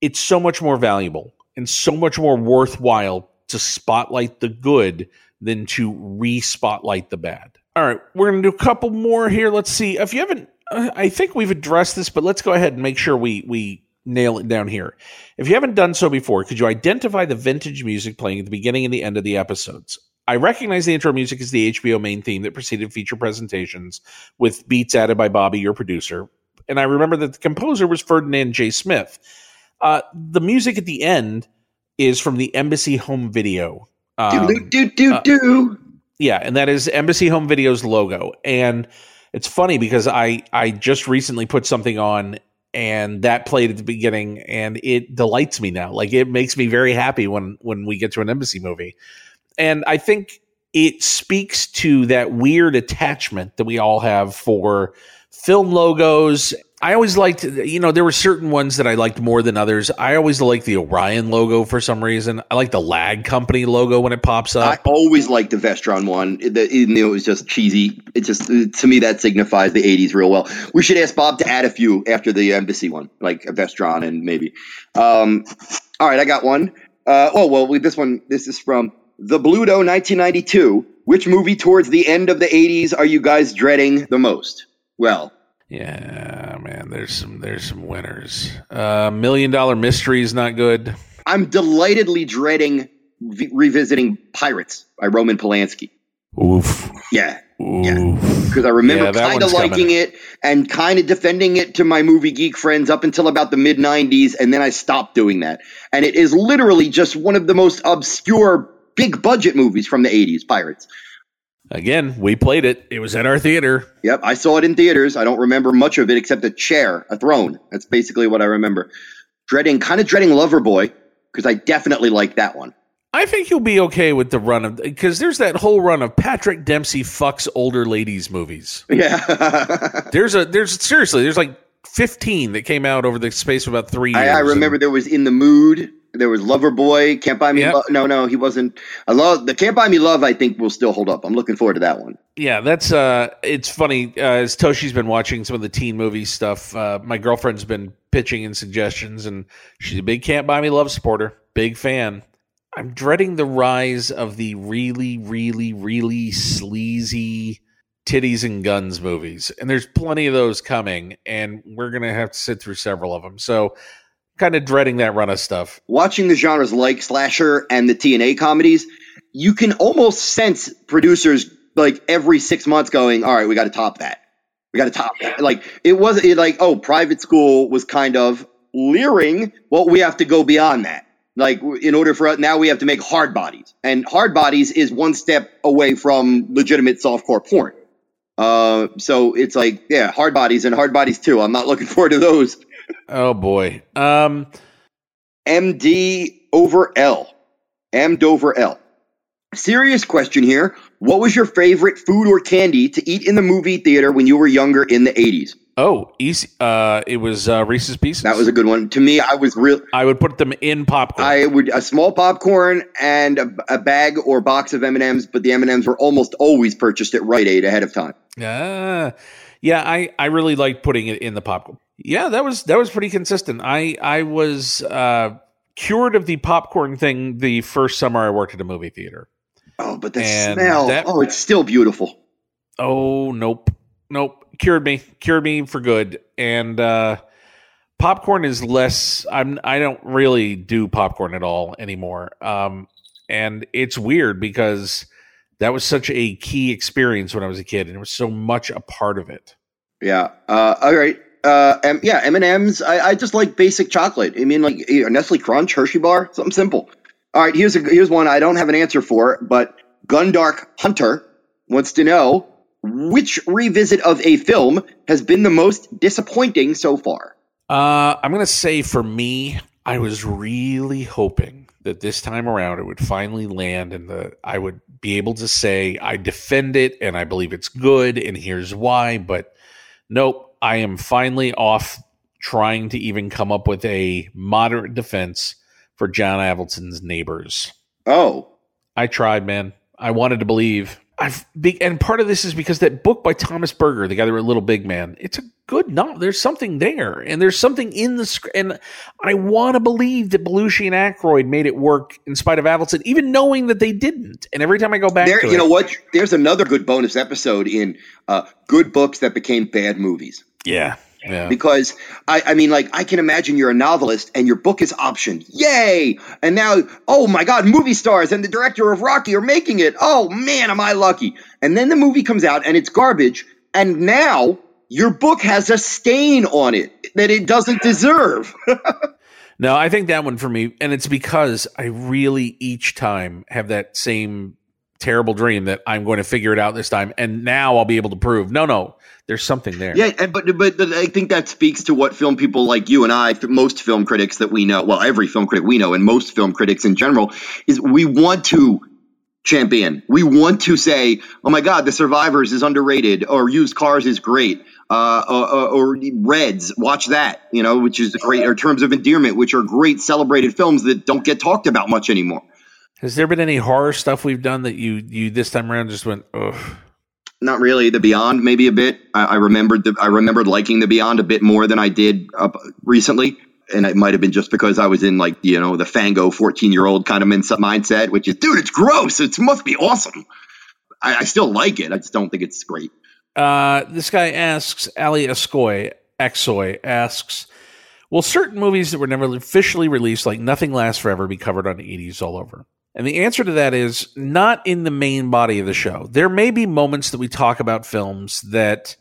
It's so much more valuable and so much more worthwhile to spotlight the good than to re spotlight the bad. All right, we're going to do a couple more here. Let's see. If you haven't, I think we've addressed this, but let's go ahead and make sure we, we nail it down here. If you haven't done so before, could you identify the vintage music playing at the beginning and the end of the episodes? I recognize the intro music as the HBO main theme that preceded feature presentations with beats added by Bobby, your producer. And I remember that the composer was Ferdinand J. Smith. Uh, the music at the end is from the Embassy Home Video. Um, do, do, do, uh, do. Yeah, and that is Embassy Home Video's logo. And it's funny because I I just recently put something on and that played at the beginning and it delights me now. Like it makes me very happy when when we get to an embassy movie and I think it speaks to that weird attachment that we all have for film logos. I always liked, you know, there were certain ones that I liked more than others. I always liked the Orion logo for some reason. I like the Ladd Company logo when it pops up. I always liked the Vestron one. It, it, was just cheesy. It just, to me, that signifies the 80s real well. We should ask Bob to add a few after the embassy one, like a Vestron and maybe. Um, all right, I got one. Uh, oh, well, this one, this is from the Bluto 1992. Which movie towards the end of the 80s are you guys dreading the most? Well, yeah, man, there's some there's some winners. Uh, Million Dollar Mystery is not good. I'm delightedly dreading v- revisiting Pirates by Roman Polanski. Oof. Yeah. Oof. Yeah. Because I remember yeah, kind of liking coming. it and kind of defending it to my movie geek friends up until about the mid 90s, and then I stopped doing that. And it is literally just one of the most obscure big budget movies from the 80s, Pirates. Again, we played it. It was at our theater. Yep, I saw it in theaters. I don't remember much of it except a chair, a throne. That's basically what I remember. Dreading, kind of dreading Loverboy because I definitely like that one. I think you'll be okay with the run of because there's that whole run of Patrick Dempsey fucks older ladies movies. Yeah, there's a there's seriously there's like 15 that came out over the space of about three years. I, I remember and, there was In the Mood. There was Lover Boy, Can't Buy Me yep. Love. No, no, he wasn't. I love the Can't Buy Me Love. I think will still hold up. I'm looking forward to that one. Yeah, that's uh, it's funny uh, as Toshi's been watching some of the teen movie stuff. Uh, my girlfriend's been pitching in suggestions, and she's a big Can't Buy Me Love supporter, big fan. I'm dreading the rise of the really, really, really sleazy titties and guns movies, and there's plenty of those coming, and we're gonna have to sit through several of them. So kind of dreading that run of stuff. Watching the genres like slasher and the TNA comedies, you can almost sense producers like every six months going, "All right, we got to top that. We got to top that." Like it was it like, oh, Private School was kind of leering, well, we have to go beyond that. Like in order for us now, we have to make hard bodies, and hard bodies is one step away from legitimate softcore porn. Uh, so it's like, yeah, hard bodies and hard bodies too. I'm not looking forward to those oh boy. Um, MD over L. M Dover L. Serious question here. What was your favorite food or candy to eat in the movie theater when you were younger in the 80s? Oh, easy. Uh, it was uh, Reese's Pieces. That was a good one. To me, I was real. I would put them in popcorn. I would a small popcorn and a, a bag or box of M and M's, but the M and M's were almost always purchased at Rite Aid ahead of time. Ah, yeah. I I really liked putting it in the popcorn. Yeah, that was that was pretty consistent. I I was uh, cured of the popcorn thing the first summer I worked at a movie theater. Oh, but the and smell! That, oh, it's still beautiful. Oh nope, nope. Cured me, cured me for good. And uh, popcorn is less. I'm. I don't really do popcorn at all anymore. Um, and it's weird because that was such a key experience when I was a kid, and it was so much a part of it. Yeah. Uh, all right uh, M- yeah, M and M's. I, just like basic chocolate. I mean, like Nestle Crunch, Hershey bar, something simple. All right, here's a here's one I don't have an answer for, but Gundark Hunter wants to know which revisit of a film has been the most disappointing so far. Uh, I'm gonna say for me, I was really hoping that this time around it would finally land and the I would be able to say I defend it and I believe it's good and here's why, but nope, I am finally off trying to even come up with a moderate defense for John Avildsen's neighbors. Oh, I tried, man. I wanted to believe. I've be, and part of this is because that book by Thomas Berger, the guy that wrote Little Big Man, it's a good novel. There's something there, and there's something in the script. And I want to believe that Belushi and Aykroyd made it work in spite of Avildsen, even knowing that they didn't. And every time I go back, there, you it, know what? There's another good bonus episode in uh, "Good Books That Became Bad Movies." yeah, yeah. because I, I mean, like I can imagine you're a novelist and your book is optioned. Yay! And now, oh my God, movie stars and the director of Rocky are making it. Oh man, am I lucky? And then the movie comes out and it's garbage. And now your book has a stain on it that it doesn't deserve. No, I think that one for me, and it's because I really each time have that same terrible dream that I'm going to figure it out this time, and now I'll be able to prove no, no, there's something there. yeah, and, but, but I think that speaks to what film people like you and I, most film critics that we know, well, every film critic we know, and most film critics in general, is we want to champion. We want to say, oh my God, The Survivors is underrated, or Used Cars is great, uh, or, or Reds, watch that, you know, which is great, or Terms of Endearment, which are great celebrated films that don't get talked about much anymore. Has there been any horror stuff we've done that you you this time around just went, ugh? Not really. The Beyond, maybe a bit. I, I remembered. The, I remembered liking The Beyond a bit more than I did uh, recently, and it might have been just because I was in like you know the Fango fourteen year old kind of min- mindset, which is, dude, it's gross. It must be awesome. I, I still like it. I just don't think it's great. Uh, this guy asks, Ali Escoy, Exoy asks, will certain movies that were never officially released, like Nothing Lasts Forever, be covered on 80s all over? And the answer to that is not in the main body of the show. There may be moments that we talk about films that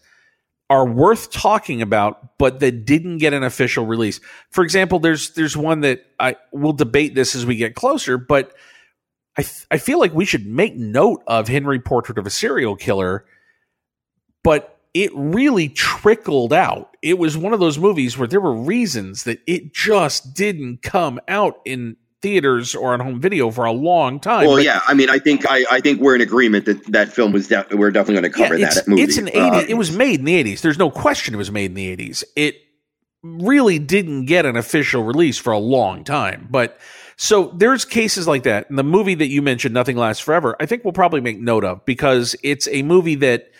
are worth talking about, but that didn't get an official release. For example, there's there's one that I will debate this as we get closer, but I th- I feel like we should make note of Henry Portrait of a Serial Killer, but it really trickled out. It was one of those movies where there were reasons that it just didn't come out in theaters or on home video for a long time. Well, But- yeah. I mean, I think I, I think we're in agreement that that film was. De- we're definitely going to cover it's, that movie. It's an 80, Uh, it was made in the 80s. There's no question it was made in the 80s. It really didn't get an official release for a long time. But so there's cases like that. And the movie that you mentioned, Nothing Lasts Forever, I think we'll probably make note of because it's a movie that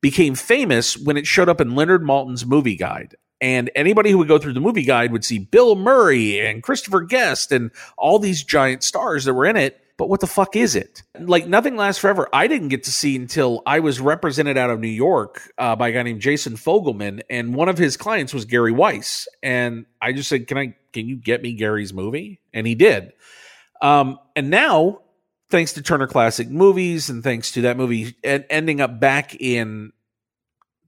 became famous when it showed up in Leonard Maltin's movie guide. And anybody who would go through the movie guide would see Bill Murray and Christopher Guest and all these giant stars that were in it. But what the fuck is it? Like Nothing Lasts Forever, I didn't get to see until I was represented out of New York uh, by a guy named Jason Fogelman, and one of his clients was Gary Weiss. And I just said, "Can I? Can you get me Gary's movie?" And he did. Um, and now, thanks to Turner Classic Movies and thanks to that movie en- ending up back in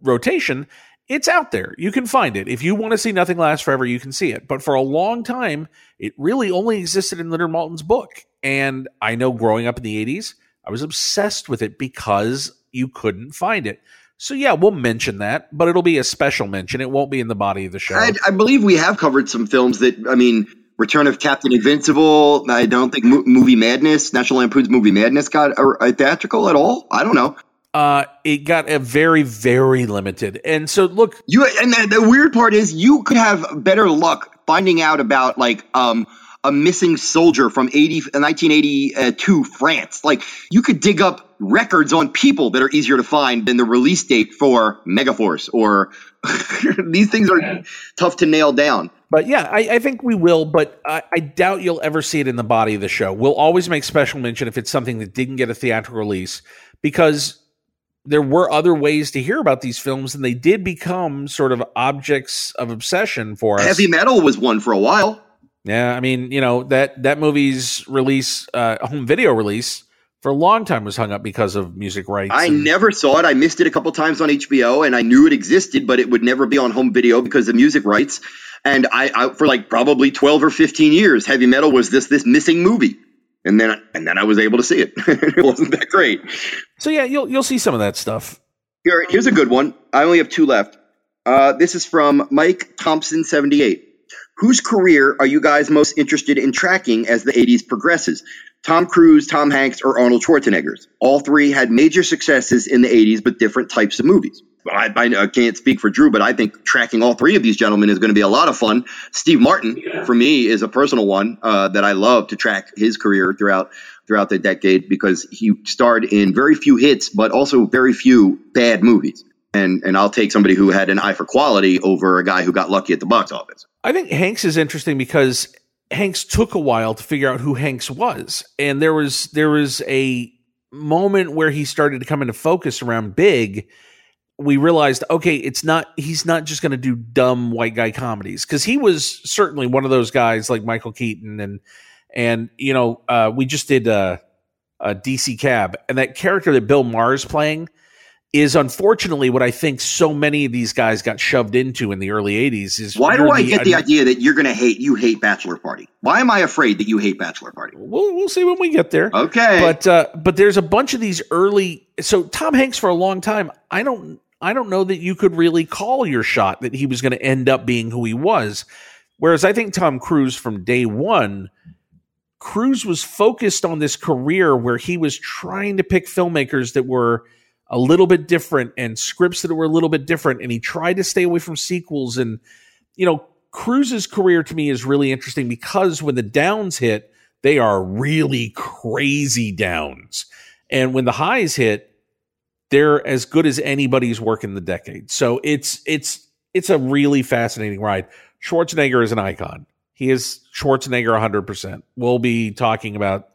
rotation, it's out there. You can find it. If you want to see Nothing Lasts Forever, you can see it. But for a long time, it really only existed in Leonard Maltin's book. And I know growing up in the 80s, I was obsessed with it because you couldn't find it. So yeah, we'll mention that, but it'll be a special mention. It won't be in the body of the show. I, I believe we have covered some films that. I mean, Return of Captain Invincible. I don't think Mo- Movie Madness, National Lampoon's Movie Madness, got a, a theatrical at all. I don't know. Uh, it got a very, very limited. And so look, You and the, the weird part is you could have better luck finding out about like um a missing soldier from 80 uh, 1982 France. Like you could dig up records on people that are easier to find than the release date for Megaforce or these things are tough to nail down. But yeah, I, I think we will, but I, I doubt you'll ever see it in the body of the show. We'll always make special mention if it's something that didn't get a theatrical release because there were other ways to hear about these films and they did become sort of objects of obsession for us. Heavy metal was one for a while. Yeah, I mean, you know, that that movie's release, uh, home video release for a long time was hung up because of music rights. I and- never saw it. I missed it a couple times on HBO, and I knew it existed, but it would never be on home video because of music rights. And I, I for like probably twelve or fifteen years, heavy metal was this this missing movie, and then and then I was able to see it. it wasn't that great. So yeah, you'll you'll see some of that stuff. Here, here's a good one. I only have two left. Uh, this is from Mike Thompson seventy eight. Whose career are you guys most interested in tracking as the 80s progresses? Tom Cruise, Tom Hanks, or Arnold Schwarzenegger's? All three had major successes in the 80s, but different types of movies. I, I, can't speak for Drew, but I think tracking all three of these gentlemen is going to be a lot of fun. Steve Martin, yeah. for me, is a personal one uh, that I love to track his career throughout throughout the decade because he starred in very few hits, but also very few bad movies. And and I'll take somebody who had an eye for quality over a guy who got lucky at the box office. I think Hanks is interesting because Hanks took a while to figure out who Hanks was, and there was there was a moment where he started to come into focus around Big. We realized okay it's not he's not just going to do dumb white guy comedies. Because he was certainly one of those guys like michael keaton and and you know uh, we just did uh, a dc cab. And that character that bill maher's playing is unfortunately what I think so many of these guys got shoved into in the early 80s is Why do I the, get the idea that you're going to hate you hate Bachelor Party? Why am I afraid that you hate Bachelor Party? We'll, we'll see when we get there. Okay. But uh, but there's a bunch of these early so Tom Hanks for a long time I don't I don't know that you could really call your shot that he was going to end up being who he was. Whereas I think Tom Cruise from day 1 Cruise was focused on this career where he was trying to pick filmmakers that were a little bit different and scripts that were a little bit different. And he tried to stay away from sequels. And, you know, Cruise's career to me is really interesting because when the downs hit, they are really crazy downs. And when the highs hit, they're as good as anybody's work in the decade. So it's it's it's a really fascinating ride. Schwarzenegger is an icon. He is Schwarzenegger 100%. We'll be talking about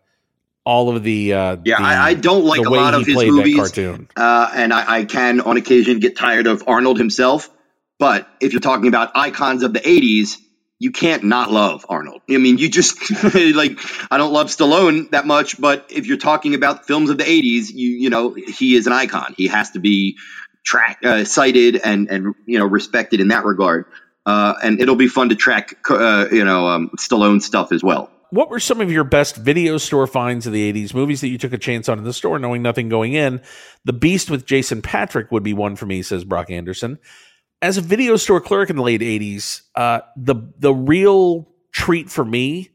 all of the uh, yeah the, I, I, don't like a lot of his movies uh, and I, I, can on occasion get tired of arnold himself but if you're talking about icons of the 80s you can't not love arnold. I mean you just like i don't love stallone that much but if you're talking about films of the 80s you you know he is an icon. He has to be track uh, cited and and you know respected in that regard. Uh, and it'll be fun to track uh, you know um, stallone stuff as well what were some of your best video store finds of the 80s movies that you took a chance on in the store knowing nothing going in the beast with jason patric would be one for me says brock anderson as a video store clerk in the late 80s uh, the the real treat for me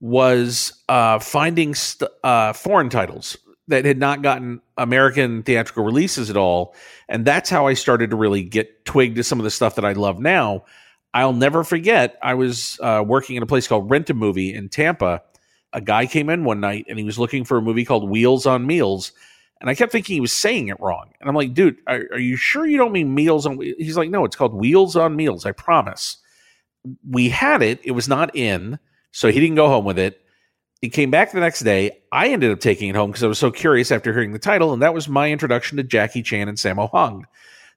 was uh, finding st- uh, foreign titles that had not gotten American theatrical releases at all. And that's how I started to really get twigged to some of the stuff that I love now. I'll never forget. I was uh, working in a place called Rent a Movie in Tampa. A guy came in one night and he was looking for a movie called Wheels on Meals. And I kept thinking he was saying it wrong. And I'm like, dude, are, are you sure you don't mean Meals on Wheels? He's like, no, it's called Wheels on Meals. I promise. We had it. It was not in. So he didn't go home with it. He came back the next day. I ended up taking it home because I was so curious after hearing the title. And that was my introduction to Jackie Chan and Sammo Hung.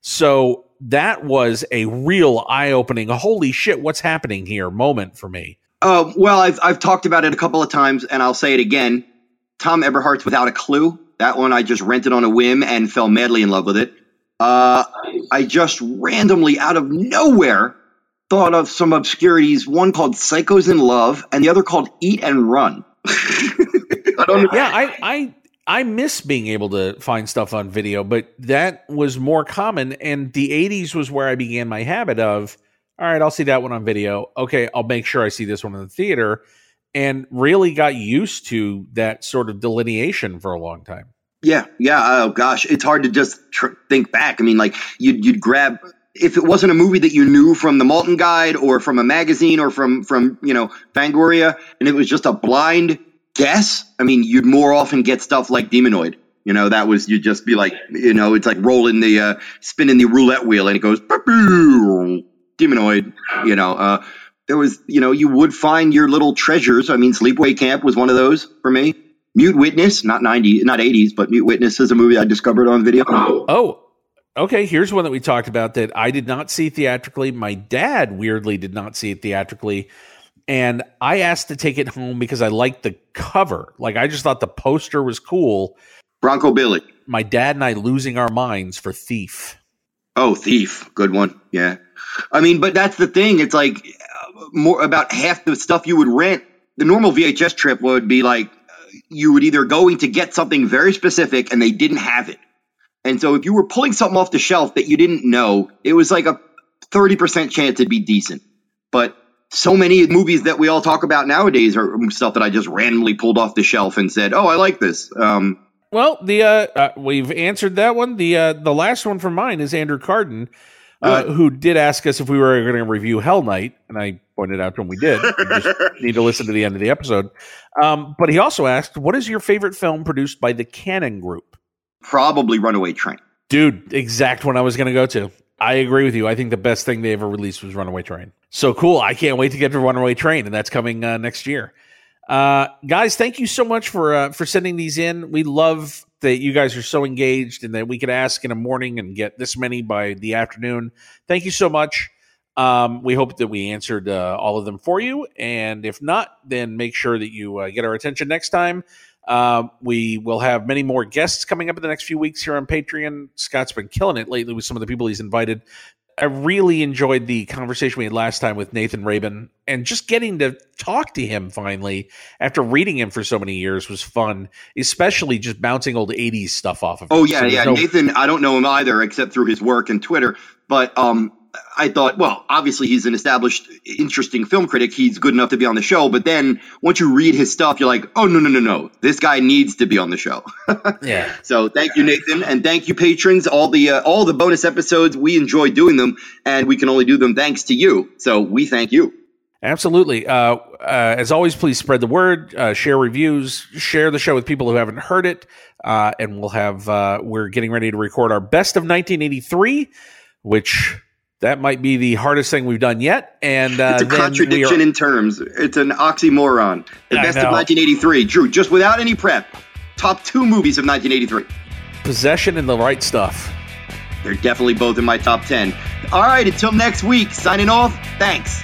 So that was a real eye opening, holy shit, what's happening here moment for me. Uh, well, I've, I've talked about it a couple of times and I'll say it again. Thom Eberhardt's Without a Clue. That one I just rented on a whim and fell madly in love with it. Uh, I just randomly, out of nowhere, thought of some obscurities. One called Psychos in Love and the other called Eat and Run. I. Yeah, I, I I miss being able to find stuff on video, but that was more common. And the 80s was where I began my habit of, all right, I'll see that one on video. Okay, I'll make sure I see this one in the theater. And really got used to that sort of delineation for a long time. Yeah, yeah. Oh gosh, it's hard to just tr- think back. I mean, like you'd you'd grab if it wasn't a movie that you knew from the Maltin Guide or from a magazine or from from you know Fangoria, and it was just a blind guess. I mean, you'd more often get stuff like Demonoid. You know, that was you'd just be like, you know, it's like rolling the uh, spinning the roulette wheel, and it goes Demonoid. You know, uh, there was, you know, you would find your little treasures. I mean, Sleepaway Camp was one of those for me. Mute Witness, not 90s, not 80s, but Mute Witness is a movie I discovered on video. Oh, okay. Here's one that we talked about that I did not see theatrically. My dad weirdly did not see it theatrically and I asked to take it home because I liked the cover. Like I just thought the poster was cool. Bronco Billy. My dad and I losing our minds for Thief. Oh, Thief, good one. Yeah, I mean, but that's the thing. It's like uh, more about half the stuff you would rent. The normal VHS trip would be like uh, you would either going to get something very specific and they didn't have it. And so if you were pulling something off the shelf that you didn't know, it was like a 30% chance it'd be decent. But so many movies that we all talk about nowadays are stuff that I just randomly pulled off the shelf and said, "Oh, I like this." Um, well, the uh, uh, we've answered that one. The uh, the last one from mine is Andrew Carden, uh, who did ask us if we were going to review Hell Night, and I pointed out to him we did. You just need to listen to the end of the episode. Um, but he also asked, "What is your favorite film produced by the Cannon Group?" Probably Runaway Train. Dude, exact one I was going to go to. I agree with you. I think the best thing they ever released was Runaway Train. So cool. I can't wait to get to Runaway Train, and that's coming uh, next year. Uh, guys, thank you so much for uh, for sending these in. We love that you guys are so engaged and that we could ask in a morning and get this many by the afternoon. Thank you so much. Um, we hope that we answered uh, all of them for you. And if not, then make sure that you uh, get our attention next time. Uh, we will have many more guests coming up in the next few weeks here on Patreon. Scott's been killing it lately with some of the people he's invited. I really enjoyed the conversation we had last time with Nathan Rabin, and just getting to talk to him finally after reading him for so many years was fun. Especially just bouncing old '80s stuff off of. Him. Oh yeah, so yeah. No- Nathan, I don't know him either except through his work and Twitter, but um, I thought, well, obviously he's an established, interesting film critic. He's good enough to be on the show. But then once you read his stuff, you're like, oh no, no, no, no, this guy needs to be on the show. yeah. So thank you, Nathan, and thank you, patrons. All the uh, all the bonus episodes, we enjoy doing them, and we can only do them thanks to you. So we thank you. Absolutely. Uh, uh, as always, please spread the word, uh, share reviews, share the show with people who haven't heard it, uh, and we'll have. Uh, we're getting ready to record our best of 1983, which that might be the hardest thing we've done yet. And uh, it's a contradiction are, in terms. It's an oxymoron. The best of 1983, Drew, just without any prep. Top two movies of 1983. Possession and the right stuff. They're definitely both in my top 10. All right, until next week, signing off. Thanks.